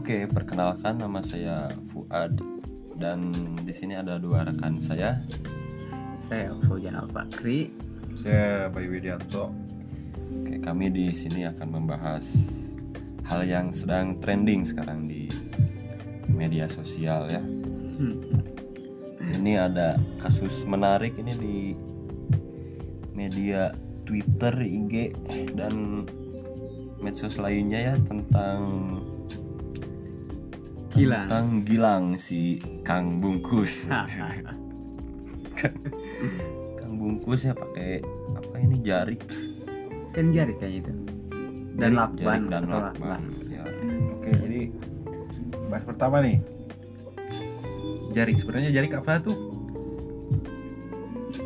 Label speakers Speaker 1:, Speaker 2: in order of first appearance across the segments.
Speaker 1: Oke, perkenalkan nama saya Fuad dan di sini ada dua rekan saya.
Speaker 2: Saya Faujan Al Fakri.
Speaker 3: Saya Bayu Widianto.
Speaker 1: Oke, kami di sini akan membahas hal yang sedang trending sekarang di media sosial ya.
Speaker 2: Hmm.
Speaker 1: Ini ada kasus menarik ini di media Twitter, IG dan medsos lainnya ya tentang
Speaker 2: Gilang.
Speaker 1: tentang Gilang si Kang Bungkus. Kang Bungkus ya pakai apa ini jari
Speaker 2: kan jari kayaknya itu. Dan
Speaker 1: Jari-
Speaker 2: lakban
Speaker 1: jari dan
Speaker 2: atau
Speaker 1: lakban. Ya.
Speaker 3: Oke, jadi bahas pertama nih. Jarik sebenarnya jarik apa tuh?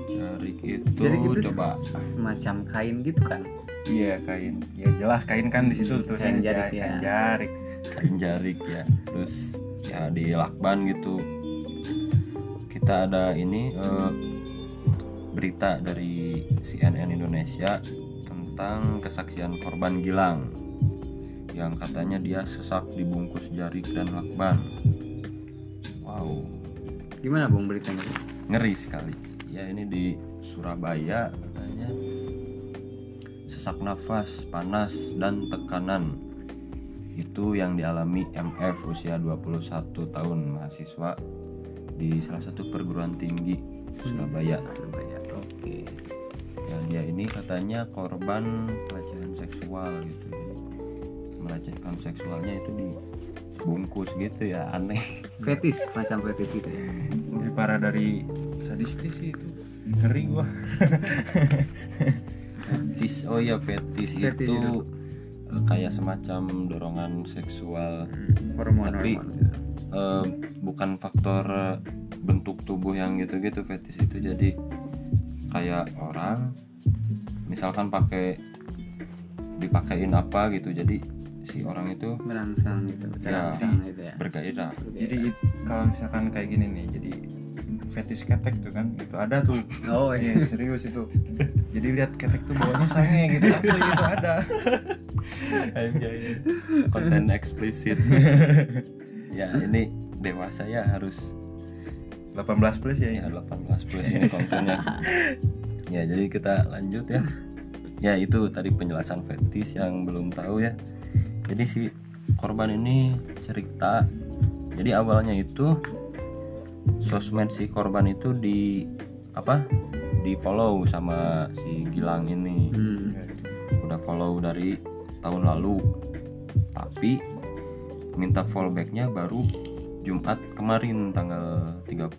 Speaker 1: Jarik itu
Speaker 2: Jarik itu
Speaker 1: coba
Speaker 2: Semacam kain gitu kan.
Speaker 3: Iya kain. Ya jelas kain kan di situ tulisannya
Speaker 2: jarik,
Speaker 3: ja-
Speaker 2: ya.
Speaker 3: jarik.
Speaker 1: Kain jarik ya. Terus ya di lakban gitu. Kita ada ini eh, berita dari CNN Indonesia tentang kesaksian korban Gilang yang katanya dia sesak dibungkus jarik dan lakban. Wow,
Speaker 2: Gimana Bung beritanya?
Speaker 1: ngeri sekali. Ya ini di Surabaya katanya sesak nafas, panas dan tekanan itu yang dialami MF usia 21 tahun mahasiswa di salah satu perguruan tinggi Surabaya.
Speaker 2: Surabaya. Oke.
Speaker 1: Ya dia ini katanya korban pelecehan seksual gitu. Jadi melecehkan seksualnya itu dibungkus gitu ya aneh.
Speaker 2: Fetis, macam fetis gitu ya.
Speaker 3: Lebih parah dari sadistis sih itu. Ngeri gua.
Speaker 1: fetis oh ya fetis,
Speaker 2: Fetis
Speaker 1: itu
Speaker 2: itu.
Speaker 1: Kayak semacam dorongan seksual
Speaker 2: Hormon
Speaker 1: Tapi-
Speaker 2: hormon gitu.
Speaker 1: eh, bukan faktor eh, bentuk tubuh yang gitu-gitu fetis itu jadi kayak orang misalkan pakai dipakein apa gitu jadi si orang itu
Speaker 2: Merangsang gitu,
Speaker 1: Ya.
Speaker 2: merangsang gitu ya.
Speaker 1: bergairah
Speaker 3: Jadi it- kalau misalkan kayak gini nih, jadi fetis ketek tuh kan, itu ada tuh.
Speaker 2: Oh iya.
Speaker 3: Iya serius itu. Jadi lihat ketek tuh bawahnya sange gitu, asli itu ada.
Speaker 1: Anjay. konten eksplisit ya ini dewasa ya harus
Speaker 3: 18 plus ya.
Speaker 1: ya 18 plus ini kontennya ya jadi kita lanjut ya ya itu tadi penjelasan fetis yang belum tahu ya jadi si korban ini cerita jadi awalnya itu sosmed si korban itu di apa di follow sama si Gilang ini.
Speaker 2: Hmm.
Speaker 1: udah follow dari tahun lalu. Tapi minta fallbacknya baru Jumat kemarin tanggal 30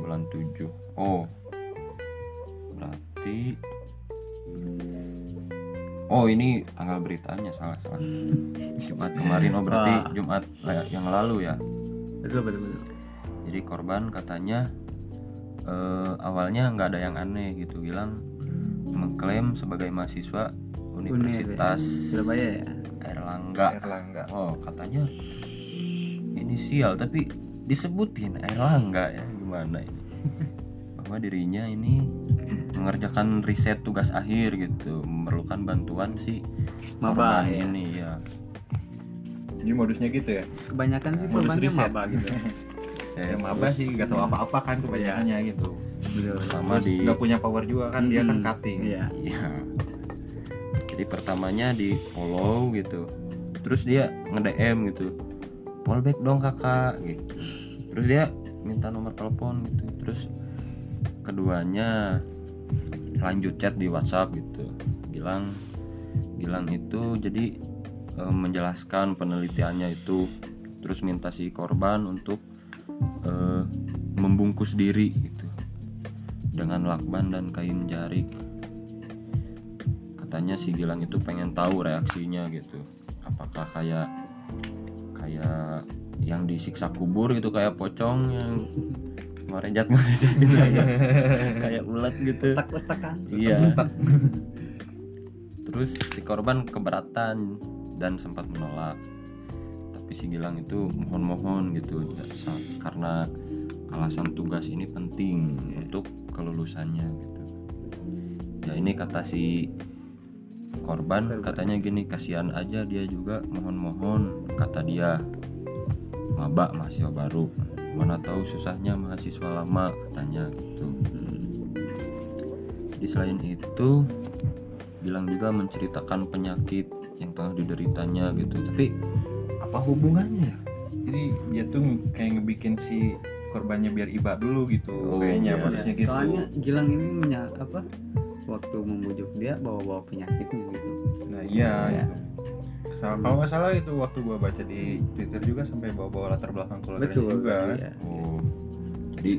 Speaker 1: bulan 7 oh. Berarti oh ini tanggal beritanya salah salah. Jumat kemarin oh berarti
Speaker 2: Wah.
Speaker 1: Jumat eh, yang lalu ya?
Speaker 2: Betul betul betul.
Speaker 1: Jadi korban katanya eh, awalnya nggak ada yang aneh gitu bilang mengklaim sebagai mahasiswa Universitas
Speaker 2: Surabaya ya.
Speaker 1: Erlangga
Speaker 3: Erlangga.
Speaker 1: oh katanya inisial tapi disebutin Erlangga ya gimana ini bahwa dirinya ini mengerjakan riset tugas akhir gitu memerlukan bantuan si
Speaker 2: Maba, ya.
Speaker 1: ini ya
Speaker 3: Jadi modusnya gitu ya.
Speaker 2: Kebanyakan sih
Speaker 3: Modus
Speaker 2: korbannya
Speaker 3: riset.
Speaker 2: maba gitu.
Speaker 1: saya
Speaker 3: Ya maba sih gak tahu apa-apa kan kebanyakannya gitu. Terus
Speaker 1: di
Speaker 3: nggak punya power juga kan dia kan
Speaker 2: Hmm,
Speaker 3: cutting.
Speaker 2: Iya.
Speaker 1: Iya. Jadi pertamanya di follow gitu. Terus dia nge-DM gitu. Fallback dong kakak gitu. Terus dia minta nomor telepon gitu. Terus keduanya lanjut chat di WhatsApp gitu. Bilang bilang itu jadi eh, menjelaskan penelitiannya itu terus minta si korban untuk eh, membungkus diri gitu. Dengan lakban dan kain jarik. Katanya si Gilang itu pengen tahu reaksinya gitu. Apakah kayak kayak yang disiksa kubur gitu kayak pocong yang merejat merejat gitu ya. kayak ulat gitu.
Speaker 2: Otak-otak kan.
Speaker 1: iya terus si korban keberatan dan sempat menolak si Gilang itu mohon-mohon gitu. Ya, karena alasan tugas ini penting untuk kelulusannya gitu. Ya ini kata si korban katanya gini kasihan aja dia juga mohon-mohon kata dia. Maba mahasiswa baru. Mana tahu susahnya mahasiswa lama katanya gitu. Jadi selain itu bilang juga menceritakan penyakit yang tengah dideritanya gitu. Tapi apa hubungannya ya
Speaker 3: jadi dia tuh kayak ngebikin si korbannya biar iba dulu gitu
Speaker 1: Oh,
Speaker 3: kayaknya
Speaker 1: iya.
Speaker 3: harusnya gitu
Speaker 2: Soalnya Gilang ini menya, apa waktu membujuk dia bawa-bawa penyakitnya gitu.
Speaker 3: nah iya
Speaker 2: Iya.
Speaker 3: gitu. Salah- kalau nggak salah itu waktu gua baca di Twitter juga sampai bawa-bawa latar belakang keluarganya
Speaker 2: Betul
Speaker 3: juga
Speaker 2: iya.
Speaker 1: oh jadi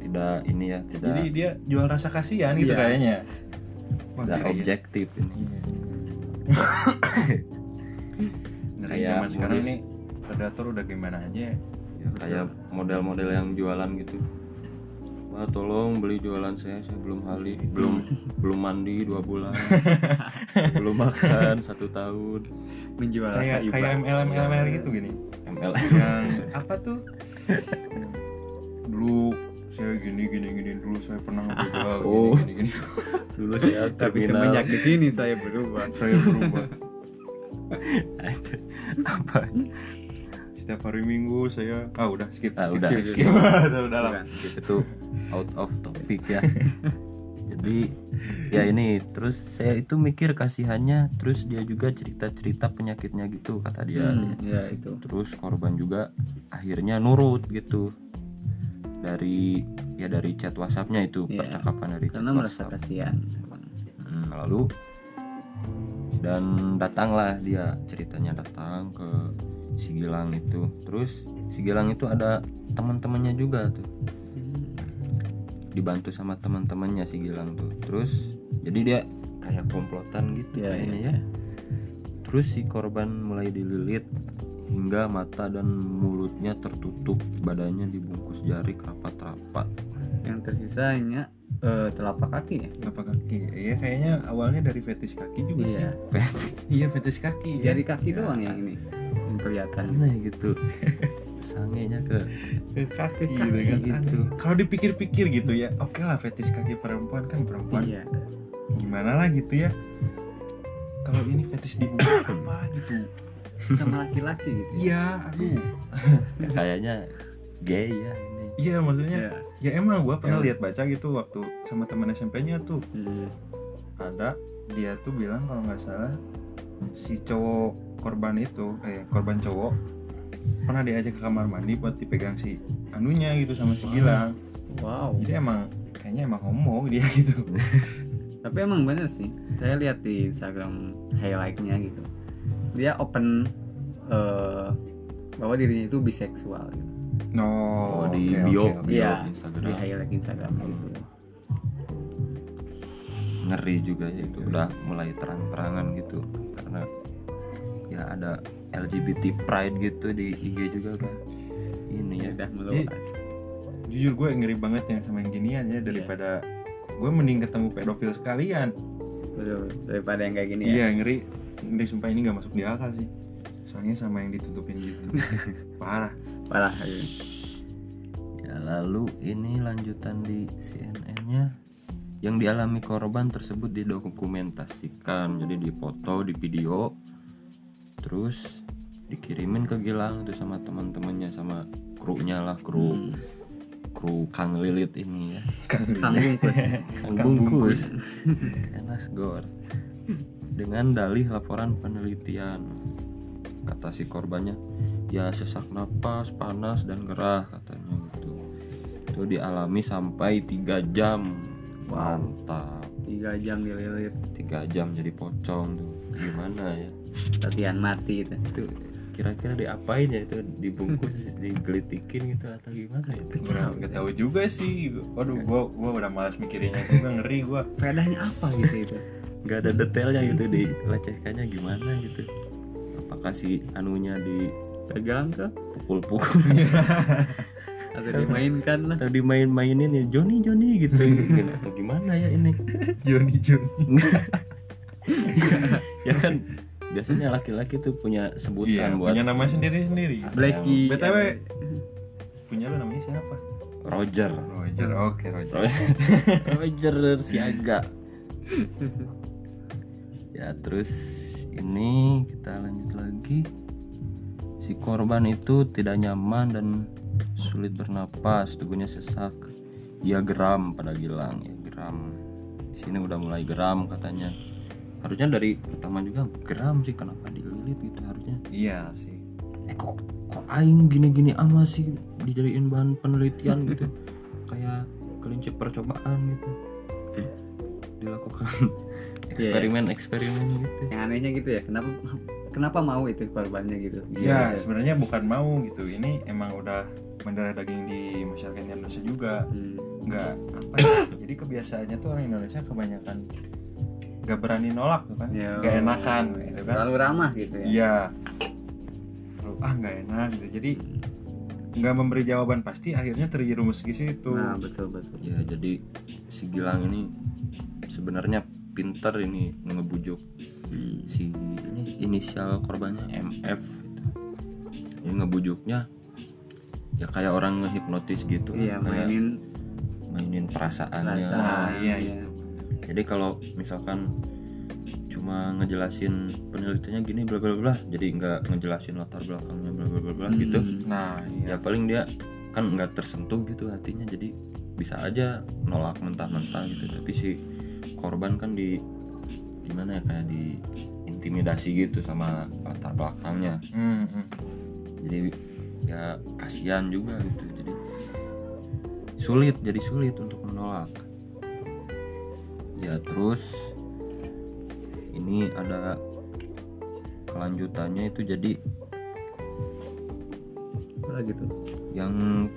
Speaker 1: tidak ini ya tidak
Speaker 3: jadi dia jual rasa kasihan gitu
Speaker 2: Iya.
Speaker 3: kayaknya Wah,
Speaker 1: tidak
Speaker 3: ya.
Speaker 1: objektif ini
Speaker 3: Iya. Ngeri
Speaker 1: Kayak
Speaker 3: zaman sekarang.
Speaker 1: modus.
Speaker 3: nih. Predator udah gimana aja ya.
Speaker 1: ya, kayak model-model yang jualan gitu. Wah tolong beli jualan saya saya belum hali. Belum belum mandi dua bulan. Belum makan satu tahun.
Speaker 2: Menjual
Speaker 3: kayak kayak MLM MLM
Speaker 1: Iya.
Speaker 3: gitu gini.
Speaker 1: ML
Speaker 3: yang apa tuh? Dulu saya gini gini gini. Dulu saya pernah ngejual
Speaker 1: Oh.
Speaker 3: gini gini. Gini
Speaker 1: dulu saya
Speaker 2: Tapi semenjak di sini saya berubah.
Speaker 3: saya berubah
Speaker 1: apa
Speaker 3: setiap hari minggu saya ah udah skip
Speaker 1: Ah,
Speaker 3: skip,
Speaker 1: udah,
Speaker 3: skip,
Speaker 1: skip.
Speaker 3: skip. udah
Speaker 1: itu out of topic ya jadi ya ini terus saya itu mikir kasihannya terus dia juga cerita cerita penyakitnya gitu kata dia
Speaker 2: Hmm, ya itu.
Speaker 1: terus korban juga akhirnya nurut gitu dari ya dari chat WhatsAppnya itu
Speaker 2: Iya.
Speaker 1: percakapan dari chat
Speaker 2: Karena merasa
Speaker 1: WhatsApp.
Speaker 2: kasihan.
Speaker 1: Hmm, lalu dan datanglah dia ceritanya datang ke si Gilang itu. Terus si Gilang itu ada teman-temannya juga tuh. Dibantu sama teman-temannya si Gilang tuh. Terus jadi dia kayak komplotan gitu
Speaker 2: Iya,
Speaker 1: kayaknya
Speaker 2: iya,
Speaker 1: ya. terus si korban mulai dililit hingga mata dan mulutnya tertutup. Badannya dibungkus jari rapat-rapat
Speaker 2: Yang tersisa eh, telapak kaki ya.
Speaker 3: apa kaki iya kayaknya awalnya dari fetish kaki juga
Speaker 2: Iya.
Speaker 3: sih iya fetish kaki
Speaker 2: Jari
Speaker 3: ya.
Speaker 2: kaki
Speaker 3: Ya.
Speaker 2: doang yang ini yang kelihatan.
Speaker 1: aneh gitu sangenya ke
Speaker 3: ke kaki,
Speaker 2: Ke
Speaker 3: gitu
Speaker 2: kaki
Speaker 3: kan
Speaker 1: gitu.
Speaker 3: Kalau dipikir-pikir gitu ya oke lah fetish kaki perempuan kan perempuan
Speaker 2: Iya.
Speaker 3: gimana lah gitu ya kalau ini fetish di bawah apa gitu
Speaker 2: Sama laki-laki gitu.
Speaker 3: iya aduh
Speaker 1: ya, kayaknya gay ya ini
Speaker 3: iya maksudnya
Speaker 2: Iya.
Speaker 3: Ya emang gua pernah
Speaker 2: Ya.
Speaker 3: lihat baca gitu waktu sama teman SMP-nya tuh
Speaker 2: Hmm.
Speaker 3: ada dia tuh bilang kalau nggak salah si cowok korban itu eh korban cowok pernah diajak ke kamar mandi buat dipegang si anunya gitu sama si Gilang
Speaker 2: Wow.
Speaker 3: jadi emang kayaknya emang homo dia gitu
Speaker 2: Tapi emang bener sih. Saya lihat di Instagram highlightnya gitu. Dia open eh, bahwa dirinya itu biseksual gitu.
Speaker 3: No
Speaker 1: oh, di
Speaker 3: oke,
Speaker 1: bio.
Speaker 3: oke, oke.
Speaker 1: bio
Speaker 2: Iya, Di
Speaker 1: Instagram.
Speaker 2: Highlight Instagram gitu.
Speaker 1: ngeri juga ya itu. Udah mulai terang-terangan gitu. Karena ya ada LGBT pride gitu di IG juga udah ini ya.
Speaker 2: Udah meluas.
Speaker 3: jujur gue ngeri banget yang sama yang ginian ya daripada gue mending ketemu pedofil sekalian.
Speaker 2: Betul. Daripada yang kayak gini ya.
Speaker 3: iya ngeri. Ngeri sumpah ini nggak masuk di akal sih. Soalnya sama yang ditutupin gitu. Parah
Speaker 2: Parah. iya.
Speaker 1: Ya, lalu ini lanjutan di CNN-nya yang dialami korban tersebut didokumentasikan jadi dipoto di video terus dikirimin ke Gilang tuh sama teman-temannya sama krunya lah kru
Speaker 2: Hmm.
Speaker 1: kru Kang Lilit ini ya
Speaker 2: Kang bungkus.
Speaker 1: Kang
Speaker 3: Kang
Speaker 1: Bungkus Enas Gor dengan dalih laporan penelitian kata si korbannya ya sesak napas panas dan gerah katanya gitu. Itu dialami sampai tiga jam. Mantap.
Speaker 2: Tiga jam dililit.
Speaker 1: Tiga jam jadi pocong tuh. Gimana ya?
Speaker 2: Latihan mati itu.
Speaker 1: itu kira-kira diapain ya itu? Dibungkus digelitikin gitu atau gimana ya itu?
Speaker 3: Nggak nggak tahu juga sih. Waduh gue gue udah malas mikirinnya juga ngeri gue
Speaker 2: Faedahnya apa gitu itu?
Speaker 1: nggak ada detailnya gitu dilecehkannya gimana gitu? Apakah si anunya
Speaker 2: Pegang ke
Speaker 1: dipukul-pukul
Speaker 2: atau dimainkan lah.
Speaker 1: atau dimain-mainin ya Joni Joni gitu. Atau gimana ya ini?
Speaker 3: Joni Joni.
Speaker 1: Ya kan biasanya laki-laki tuh punya
Speaker 3: iya
Speaker 1: sebutan buat
Speaker 3: punya nama sendiri sendiri
Speaker 2: Blacky.
Speaker 3: btw punya lo namanya siapa?
Speaker 1: Roger.
Speaker 3: Roger oke Roger.
Speaker 1: Roger siaga. Ya terus ini kita lanjut lagi si korban itu tidak nyaman dan sulit bernapas. Tubuhnya sesak. Ia geram pada Gilang. Ya geram. Di sini udah mulai geram katanya. Harusnya dari pertama juga geram sih kenapa dililit gitu harusnya?
Speaker 3: Iya sih.
Speaker 1: Eh kok kok aing gini-gini amat sih dijadiin bahan penelitian gitu? Kayak kelinci percobaan gitu. Dilakukan eksperimen-eksperimen gitu.
Speaker 2: Yang anehnya gitu ya kenapa kenapa mau itu korbannya gitu?
Speaker 3: Ya
Speaker 2: Gitu.
Speaker 3: sebenarnya bukan mau gitu. Ini emang udah mendarah daging di masyarakat Indonesia juga.
Speaker 2: Hmm.
Speaker 3: nggak apa ya jadi kebiasaannya tuh orang Indonesia kebanyakan nggak berani nolak tuh kan.
Speaker 2: Ya,
Speaker 3: nggak enakan gitu kan.
Speaker 2: terlalu ramah gitu ya.
Speaker 3: Iya. Terus, ah nggak enak gitu. Jadi nggak memberi jawaban pasti akhirnya terjerumus ke situ.
Speaker 2: Nah betul betul.
Speaker 1: Ya jadi si Gilang ini sebenarnya pinter ini ngebujuk Si ini inisial korbannya MF gitu. Jadi ngebujuknya ya kayak orang ngehipnotis gitu
Speaker 2: iya
Speaker 1: kayak
Speaker 2: mainin
Speaker 1: mainin perasaannya.
Speaker 2: rasa
Speaker 3: Nah, iya, iya.
Speaker 1: Jadi kalau misalkan cuma ngejelasin penelitiannya gini bla bla bla jadi nggak ngejelasin latar belakangnya bla bla bla bla gitu
Speaker 2: Hmm.
Speaker 3: nah
Speaker 1: ya
Speaker 3: iya
Speaker 1: paling dia kan nggak tersentuh gitu hatinya jadi bisa aja nolak mentah-mentah gitu tapi si korban kan di gimana ya kayak di intimidasi gitu sama latar belakangnya.
Speaker 3: Hmm, hmm.
Speaker 1: jadi ya kasihan juga gitu. Jadi sulit jadi sulit untuk menolak. Ya terus ini ada kelanjutannya itu jadi
Speaker 2: apa gitu
Speaker 1: yang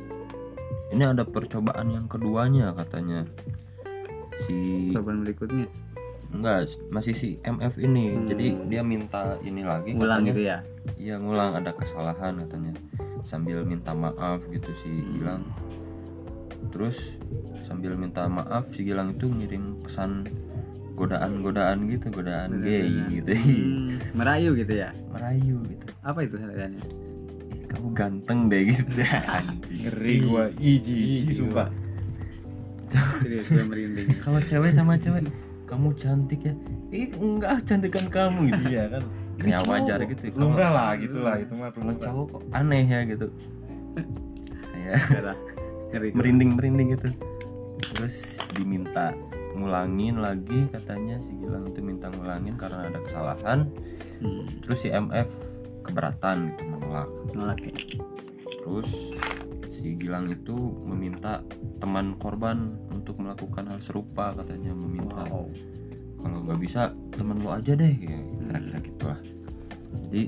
Speaker 1: ini ada percobaan yang keduanya katanya. Si
Speaker 2: korban berikutnya
Speaker 1: enggak masih si MF ini.
Speaker 2: Hmm.
Speaker 1: jadi dia minta ini lagi
Speaker 2: ulang
Speaker 1: katanya.
Speaker 2: gitu ya?
Speaker 1: Iya ngulang ada kesalahan katanya. Sambil minta maaf gitu si Gilang. Terus sambil minta maaf si Gilang itu ngirim pesan godaan-godaan gitu godaan gay gitu.
Speaker 2: Hmm, merayu gitu ya?
Speaker 1: Merayu gitu.
Speaker 2: Apa itu halayannya
Speaker 1: Ih, kamu ganteng deh gitu. Anjing.
Speaker 3: Ngeri. Gua iji iji sumpah.
Speaker 2: serius gue merinding.
Speaker 1: Kalau cewek sama cewek kamu cantik ya. Ih enggak cantikan kamu gitu.
Speaker 3: Iya kan.
Speaker 1: Ya
Speaker 3: cowok.
Speaker 1: wajar gitu kalau
Speaker 3: lumrah lah gitulah itu mah
Speaker 1: kalau
Speaker 3: lumrah.
Speaker 1: cowok kok aneh ya gitu. Kayak
Speaker 2: lah. gua.
Speaker 1: merinding merinding gitu. Terus diminta ngulangin lagi katanya si Gilang itu minta ngulangin karena ada kesalahan.
Speaker 2: Hmm,
Speaker 1: terus si MF keberatan gitu menolak.
Speaker 2: Nolak ya?
Speaker 1: Terus si Gilang itu meminta teman korban untuk melakukan hal serupa katanya meminta.
Speaker 2: Wow.
Speaker 1: Kalau nggak bisa temen lo aja deh ya kira-kira gitulah. Jadi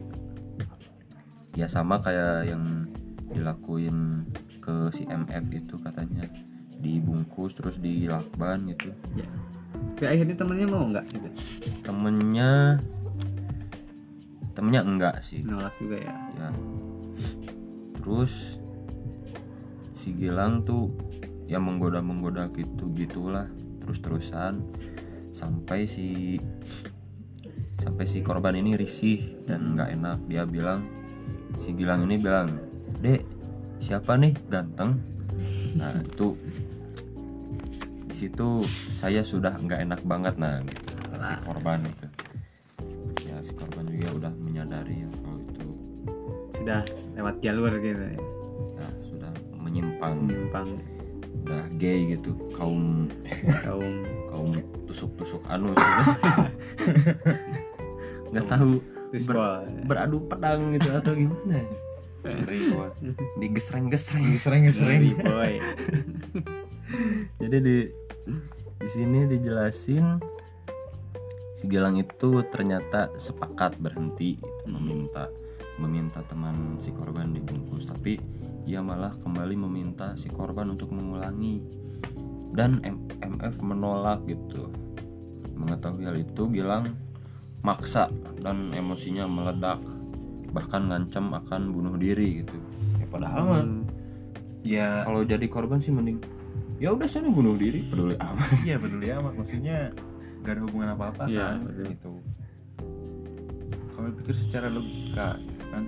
Speaker 1: ya sama kayak yang dilakuin ke si MF itu katanya. Dibungkus terus dilakban gitu.
Speaker 2: Ya. Tapi akhirnya temennya mau nggak gitu?
Speaker 1: Temennya temennya enggak sih.
Speaker 2: Nolak juga ya?
Speaker 1: Ya. Terus si Gilang tuh ya menggoda menggoda gitu gitulah terus terusan sampai si sampai si korban ini risih dan nggak enak. Dia bilang si Gilang ini bilang dek siapa nih? Ganteng. Nah itu di situ saya sudah nggak enak banget nah gitu. Si korban itu. Ya si korban juga udah menyadari ya kalau itu
Speaker 2: sudah lewat jalur gitu ya
Speaker 1: menyimpang.
Speaker 2: Menyimpang.
Speaker 1: Udah gay gitu kaum.
Speaker 2: Kaum.
Speaker 1: Kaum tusuk-tusuk anus nggak tahu ber- beradu pedang gitu atau gimana?
Speaker 3: Ngeri gua
Speaker 1: digesreng-gesreng.
Speaker 3: Sering sering
Speaker 2: Ngeri, boy.
Speaker 1: Jadi di di sini dijelasin si Gilang itu ternyata sepakat berhenti gitu, meminta meminta teman si korban dibungkus tapi ia malah kembali meminta si korban untuk mengulangi. Dan M- MF menolak gitu. Mengetahui hal itu Gilang maksa dan emosinya meledak. Bahkan ngancam akan bunuh diri gitu. Ya padahal mah
Speaker 2: Hmm,
Speaker 3: ya
Speaker 1: kalau jadi korban sih mending ya udah sana bunuh diri. Peduli amat.
Speaker 3: Iya peduli amat. Maksudnya gak ada hubungan apa apa
Speaker 2: Iya,
Speaker 3: kan
Speaker 2: betul.
Speaker 3: gitu. Kalau pikir secara logika kan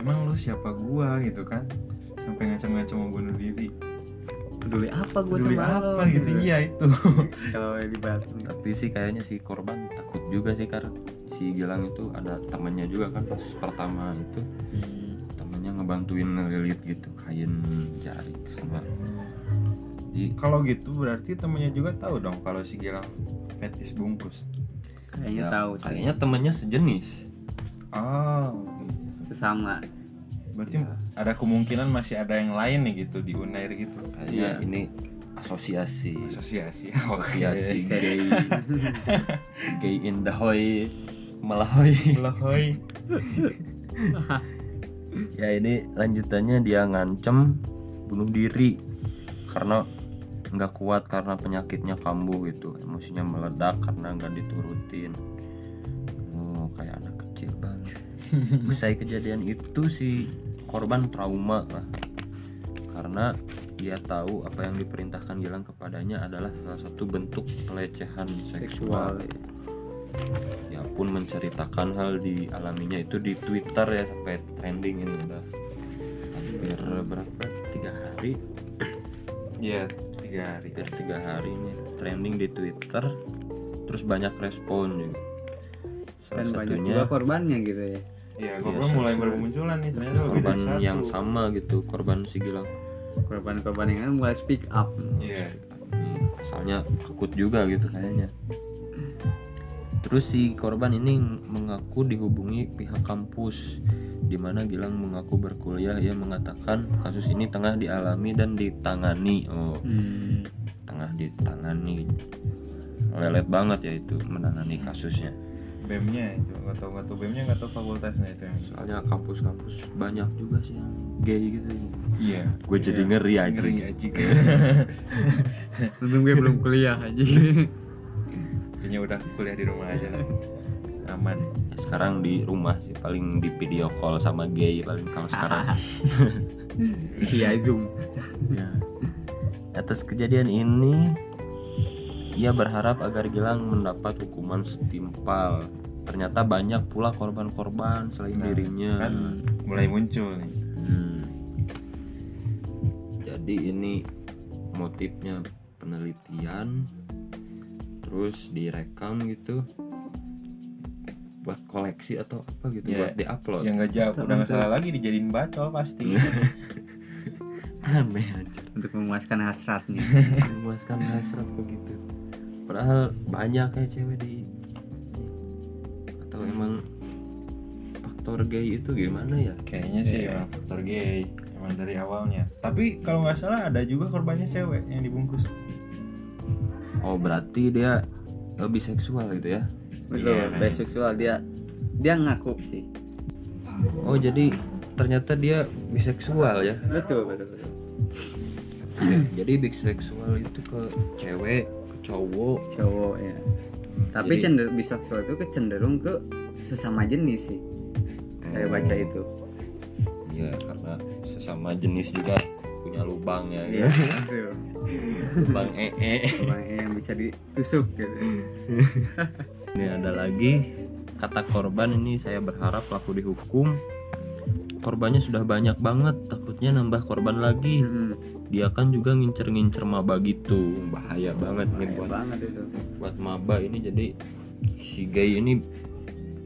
Speaker 3: emang lu siapa gua gitu kan? Sampai ngancam-ngancam mau bunuh diri
Speaker 2: peduli apa gue
Speaker 3: peduli
Speaker 2: sama
Speaker 3: apa
Speaker 2: lo
Speaker 3: gitu iya itu.
Speaker 2: Kalau dibahas
Speaker 1: tapi sih kayaknya si korban takut juga sih karena si Gilang itu ada temannya juga kan pas pertama itu. Temannya ngebantuin ngelilit gitu kain jari sama. Di
Speaker 3: kalau gitu berarti temennya juga tahu dong kalau si Gilang fetis bungkus?
Speaker 2: Kayaknya
Speaker 1: ya,
Speaker 2: tahu sih.
Speaker 1: kayaknya temannya sejenis.
Speaker 3: Oh
Speaker 2: sesama.
Speaker 3: Berarti ada kemungkinan masih ada yang lain nih gitu di Unair gitu
Speaker 1: kayaknya ini asosiasi.
Speaker 3: Asosiasi.
Speaker 1: Asosiasi
Speaker 3: Oke.
Speaker 1: gay. Gay in the hoy. Melahoy.
Speaker 3: Lahoy.
Speaker 1: ya ini lanjutannya dia ngancem bunuh diri. Karena nggak kuat karena penyakitnya kambuh gitu. Emosinya meledak karena nggak diturutin. Oh kayak anak kecil banget usai kejadian itu si korban trauma lah. Karena dia tahu apa yang diperintahkan Gilang kepadanya adalah salah satu bentuk pelecehan seksual.
Speaker 2: Seksual.
Speaker 1: Ya pun menceritakan hal dialaminya itu di Twitter ya sampai trending ini udah hampir berapa? Tiga hari?
Speaker 3: Iya, tiga hari.
Speaker 1: hampir tiga hari ini trending di Twitter. Terus banyak respon juga. Salah
Speaker 2: dan banyak
Speaker 1: satunya
Speaker 2: juga korbannya gitu ya
Speaker 3: Iya, korban mulai bermunculan nih ternyata lebih
Speaker 1: korban
Speaker 3: satu.
Speaker 1: yang sama gitu korban si Gilang.
Speaker 2: Korban-korban yang kan mulai speak up.
Speaker 3: Iya.
Speaker 1: Hmm, asalnya akut juga gitu kayaknya. Terus si korban ini mengaku dihubungi pihak kampus di mana Gilang mengaku berkuliah. Ia mengatakan kasus ini tengah dialami dan ditangani. Oh
Speaker 2: Hmm.
Speaker 1: tengah ditangani. Lelet banget ya itu menangani kasusnya
Speaker 3: BEM-nya itu nggak tahu nggak tahu BEM-nya nggak tahu fakultasnya itu yang
Speaker 1: soalnya kampus-kampus banyak juga sih yang gay gitu
Speaker 3: iya.
Speaker 1: Gue jadi ngeri aja
Speaker 3: ngeri aja
Speaker 2: untung gue belum kuliah aja
Speaker 3: kayaknya udah kuliah di rumah aja lah. Aman.
Speaker 1: Ya, sekarang di rumah sih paling di video call sama gay paling kalau sekarang.
Speaker 2: Via zoom.
Speaker 1: Ya. Atas kejadian ini, ia berharap agar Gilang mendapat hukuman setimpal. Ternyata banyak pula korban-korban selain
Speaker 3: Nah,
Speaker 1: dirinya.
Speaker 3: kan mulai muncul nih
Speaker 1: Hmm. Jadi ini motifnya penelitian, terus direkam gitu, buat koleksi atau apa gitu,
Speaker 3: Ya,
Speaker 1: buat diupload.
Speaker 3: yang nggak jawab
Speaker 2: Untuk-
Speaker 3: udah nggak salah lagi dijadiin bacol pasti
Speaker 1: Aneh aja.
Speaker 2: untuk memuaskan hasratnya
Speaker 1: memuaskan hasrat kok gitu padahal banyak ya cewek di atau emang faktor gay itu gimana ya?
Speaker 3: Kayaknya sih emang faktor gay emang dari awalnya. Tapi kalau nggak salah ada juga korbannya cewek yang dibungkus.
Speaker 1: Oh berarti dia lebih seksual gitu ya?
Speaker 2: Betul
Speaker 3: Iya, kan?
Speaker 2: biseksual dia dia ngaku sih.
Speaker 1: Oh jadi ternyata dia biseksual ya?
Speaker 2: Betul betul betul.
Speaker 1: Jadi biseksual itu ke cewek cowok.
Speaker 2: Cowok ya. Tapi
Speaker 1: Jadi-
Speaker 2: cenderung biseksual itu kecenderung ke sesama jenis sih. Saya baca itu.
Speaker 1: Ya karena sesama jenis juga punya lubang ya.
Speaker 2: Betul.
Speaker 1: Lubang ee
Speaker 2: Bang, yang bisa ditusuk gitu.
Speaker 1: Ini ada lagi. Kata korban ini saya berharap pelaku dihukum. Korbannya sudah banyak banget, takutnya nambah korban lagi.
Speaker 2: Hmm,
Speaker 1: Dia kan juga ngincer-ngincer maba gitu, bahaya banget nih
Speaker 2: bahaya
Speaker 1: buat
Speaker 2: banget itu
Speaker 1: buat maba ini. Jadi si gay ini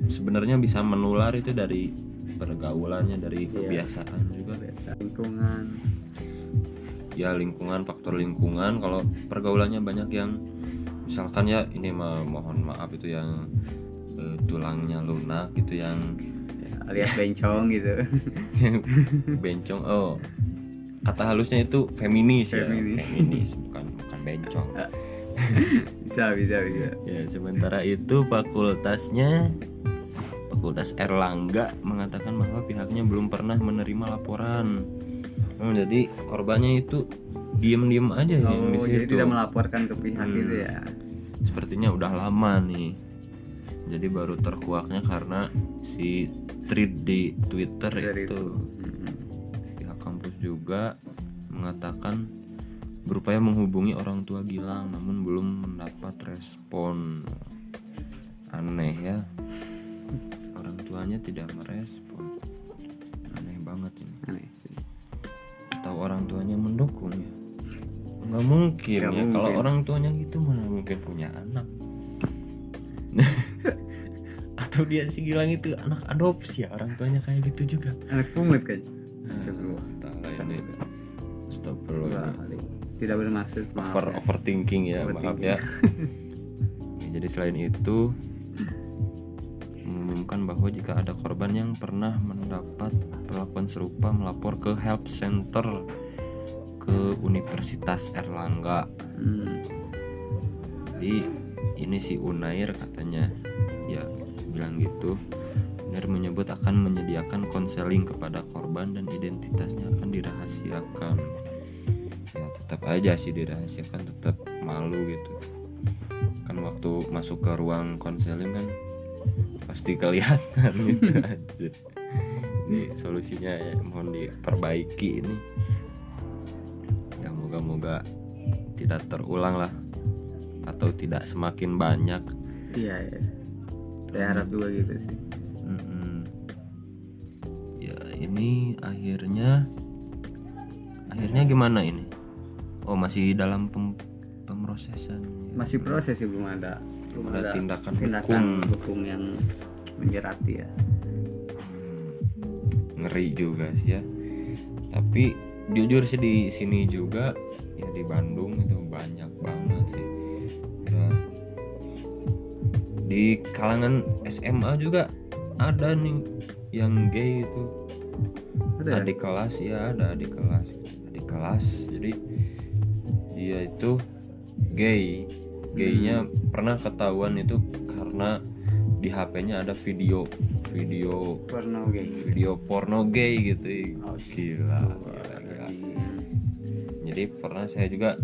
Speaker 1: sebenarnya bisa menular itu dari pergaulannya, dari
Speaker 2: Iya.
Speaker 1: kebiasaan juga.
Speaker 2: lingkungan
Speaker 1: Ya lingkungan, faktor lingkungan. Kalau pergaulannya banyak yang misalkan ya ini mah mohon maaf itu yang eh, tulangnya lunak gitu yang
Speaker 2: ya, alias bencong gitu
Speaker 1: bencong oh kata halusnya itu feminis,
Speaker 2: Feminis.
Speaker 1: ya feminis bukan bukan bencong
Speaker 2: bisa bisa bisa
Speaker 1: ya sementara itu fakultasnya fakultas Erlangga mengatakan bahwa pihaknya belum pernah menerima laporan Oh, jadi korbannya itu diem-diem aja ya yang di
Speaker 2: oh jadi
Speaker 1: situ.
Speaker 2: tidak melaporkan ke pihak
Speaker 1: Hmm.
Speaker 2: gitu ya
Speaker 1: sepertinya udah lama nih jadi baru terkuaknya karena si tweet di Twitter
Speaker 2: dari
Speaker 1: itu
Speaker 2: itu Hmm.
Speaker 1: Juga mengatakan berupaya menghubungi orang tua Gilang namun belum mendapat respon. Aneh ya. Orang tuanya tidak merespon. Aneh banget ini.
Speaker 2: Aneh sih.
Speaker 1: Atau orang tuanya mendukung ya? Nggak mungkin
Speaker 2: Nggak
Speaker 1: ya kalau
Speaker 2: mungkin.
Speaker 1: orang tuanya gitu mana mungkin punya anak? Atau dia si Gilang itu anak adopsi ya orang tuanya kayak gitu juga.
Speaker 2: Anak pungut kan?
Speaker 1: Nah, Ini Astagfirullah
Speaker 2: tidak bermaksud maaf
Speaker 1: over
Speaker 2: ya.
Speaker 1: overthinking ya maaf
Speaker 2: Overthinking.
Speaker 1: ya Ya, jadi selain itu mengumumkan bahwa jika ada korban yang pernah mendapat perlakuan serupa melapor ke help center ke Universitas Erlangga
Speaker 2: Hmm.
Speaker 1: jadi ini si Unair katanya ya bilang gitu Unair menyebut akan menyediakan konseling kepada korban dan identitasnya akan dirahasiakan. Ya tetap aja sih dirahasiakan tetap malu gitu. Kan waktu masuk ke ruang konseling kan pasti kelihatan gitu aja. Ini solusinya ya, mohon diperbaiki ini. Ya moga-moga tidak terulang lah atau tidak semakin banyak.
Speaker 2: Iya ya saya harap juga gitu sih
Speaker 1: ini akhirnya akhirnya gimana ini? Oh masih dalam pem- pemrosesan.
Speaker 2: Masih proses sih belum ada belum
Speaker 1: Ada
Speaker 2: ada
Speaker 1: tindakan
Speaker 2: tindakan
Speaker 1: hukum.
Speaker 2: hukum yang menjerat dia.
Speaker 1: Hmm, ngeri juga sih ya. Tapi jujur sih di sini juga ya di Bandung itu banyak banget sih. Udah. di kalangan SMA juga ada nih yang gay itu
Speaker 2: ada ya?
Speaker 1: adik kelas ya ada adik kelas. Adik kelas jadi dia itu gay. Gaynya pernah ketahuan itu karena di HP-nya ada video video
Speaker 2: porno gay.
Speaker 1: Video porno gay gitu.
Speaker 2: Oh,
Speaker 1: gila, gila, gila. jadi pernah saya juga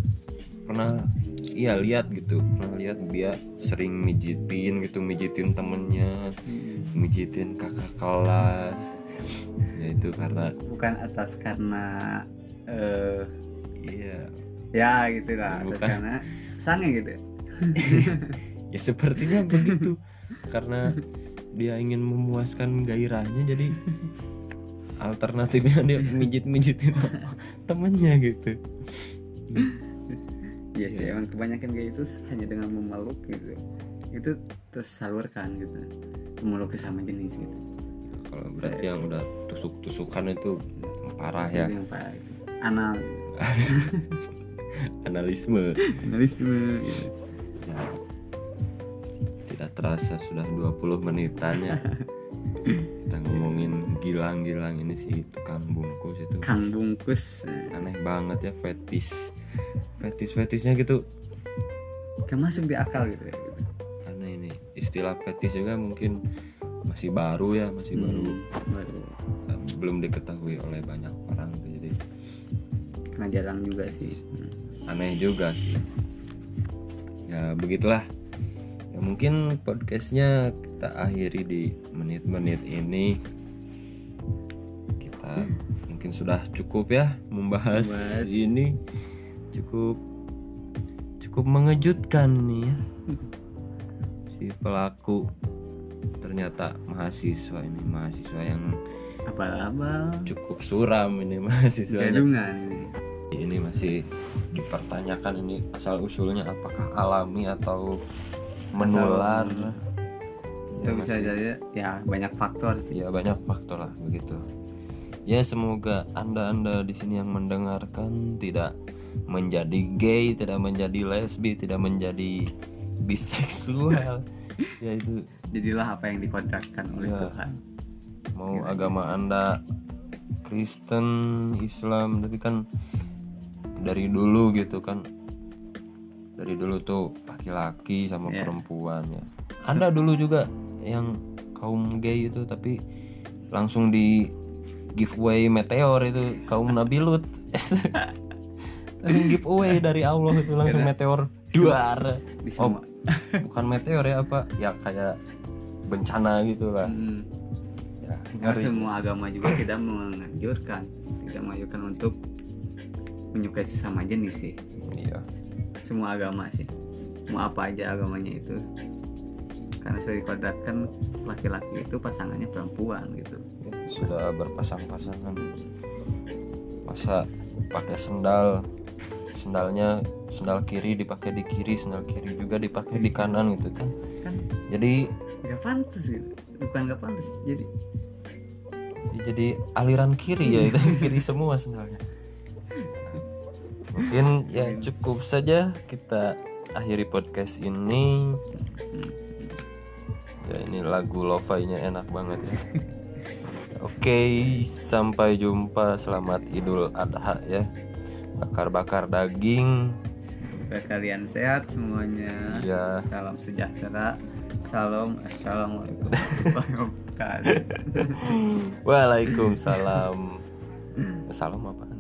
Speaker 1: pernah iya lihat gitu. Pernah lihat dia sering mijitin gitu mijitin temennya mijitin kakak kelas ya itu karena
Speaker 2: bukan atas karena eh
Speaker 1: iya.
Speaker 2: ya gitu lah. Atas
Speaker 1: Bukan.
Speaker 2: karena sange gitu.
Speaker 1: Ya sepertinya begitu. Karena dia ingin memuaskan gairahnya jadi alternatifnya dia mijit mijitin temennya gitu.
Speaker 2: Iya sih emang kebanyakan kayak itu hanya dengan memeluk gitu. Itu tersalurkan gitu. Memeluk sesama jenis gitu
Speaker 1: kalau berarti yang udah tusuk tusukan itu parah ya.
Speaker 2: Yang parah anal.
Speaker 1: Analisme.
Speaker 2: Analisme gitu.
Speaker 1: Ya. tidak terasa sudah 20 menitan ya. Kita ngomongin gilang-gilang ini sih tukang bungkus itu.
Speaker 2: Kang bungkus.
Speaker 1: Aneh banget ya fetis. Fetis fetisnya gitu.
Speaker 2: Gak masuk di akal gitu ya.
Speaker 1: Karena ini istilah fetis juga mungkin masih baru ya masih baru.
Speaker 2: Hmm, baru
Speaker 1: belum diketahui oleh banyak orang jadi
Speaker 2: karena jarang juga sih. Hmm.
Speaker 1: aneh juga sih. Ya begitulah. Ya mungkin podcastnya kita akhiri di menit-menit ini. Kita mungkin sudah cukup ya membahas
Speaker 2: Membahas.
Speaker 1: ini. Cukup cukup mengejutkan nih ya. Si pelaku ternyata mahasiswa ini mahasiswa yang
Speaker 2: abal-abal
Speaker 1: cukup suram ini mahasiswanya.
Speaker 2: Gadungan ini.
Speaker 1: Masih dipertanyakan ini asal usulnya apakah alami atau menular?
Speaker 2: Itu
Speaker 1: ya,
Speaker 2: bisa
Speaker 1: masih-
Speaker 2: jadi ya banyak faktor sih.
Speaker 1: Ya banyak faktor lah begitu. Ya semoga anda anda di sini yang mendengarkan tidak menjadi gay tidak menjadi lesbi tidak menjadi biseksual. Ya itu
Speaker 2: jadilah apa yang dikodratkan oleh
Speaker 1: Ya.
Speaker 2: Tuhan.
Speaker 1: Mau agama anda Kristen Islam tapi kan dari dulu gitu kan. Dari dulu tuh laki-laki sama
Speaker 2: Ya.
Speaker 1: perempuan ya. Ada dulu juga yang kaum gay itu tapi langsung di giveaway meteor itu kaum Nabi Lut langsung giveaway dari Allah itu langsung meteor duar.
Speaker 2: di
Speaker 1: oh bukan meteor ya apa? Ya kayak bencana gitu lah
Speaker 2: Hmm.
Speaker 1: ya,
Speaker 2: Karena
Speaker 1: ngeri.
Speaker 2: semua agama juga tidak menganjurkan tidak menganjurkan untuk menyukai sesama jenis sih.
Speaker 1: Iya.
Speaker 2: Semua agama sih. Mau apa aja agamanya itu. Karena sudah dikodratkan laki-laki itu pasangannya perempuan gitu.
Speaker 1: Sudah berpasang-pasangan. Masa pakai sendal? Sendalnya sendal kiri dipakai di kiri sendal kiri juga dipakai di kanan gitu kan.
Speaker 2: Kan.
Speaker 1: Jadi
Speaker 2: nggak pantas gitu. Bukan nggak pantas jadi
Speaker 1: jadi aliran kiri ya itu kiri semua sebenarnya. Mungkin ya cukup saja kita akhiri podcast ini. Ya ini lagu lo-fi-nya enak banget ya. Oke sampai jumpa. Selamat idul adha ya. Bakar-bakar daging.
Speaker 2: Semoga kalian sehat semuanya.
Speaker 1: Ya
Speaker 2: salam sejahtera salam assalamualaikum wabarakatuh
Speaker 1: waalaikumsalam. Salam apaan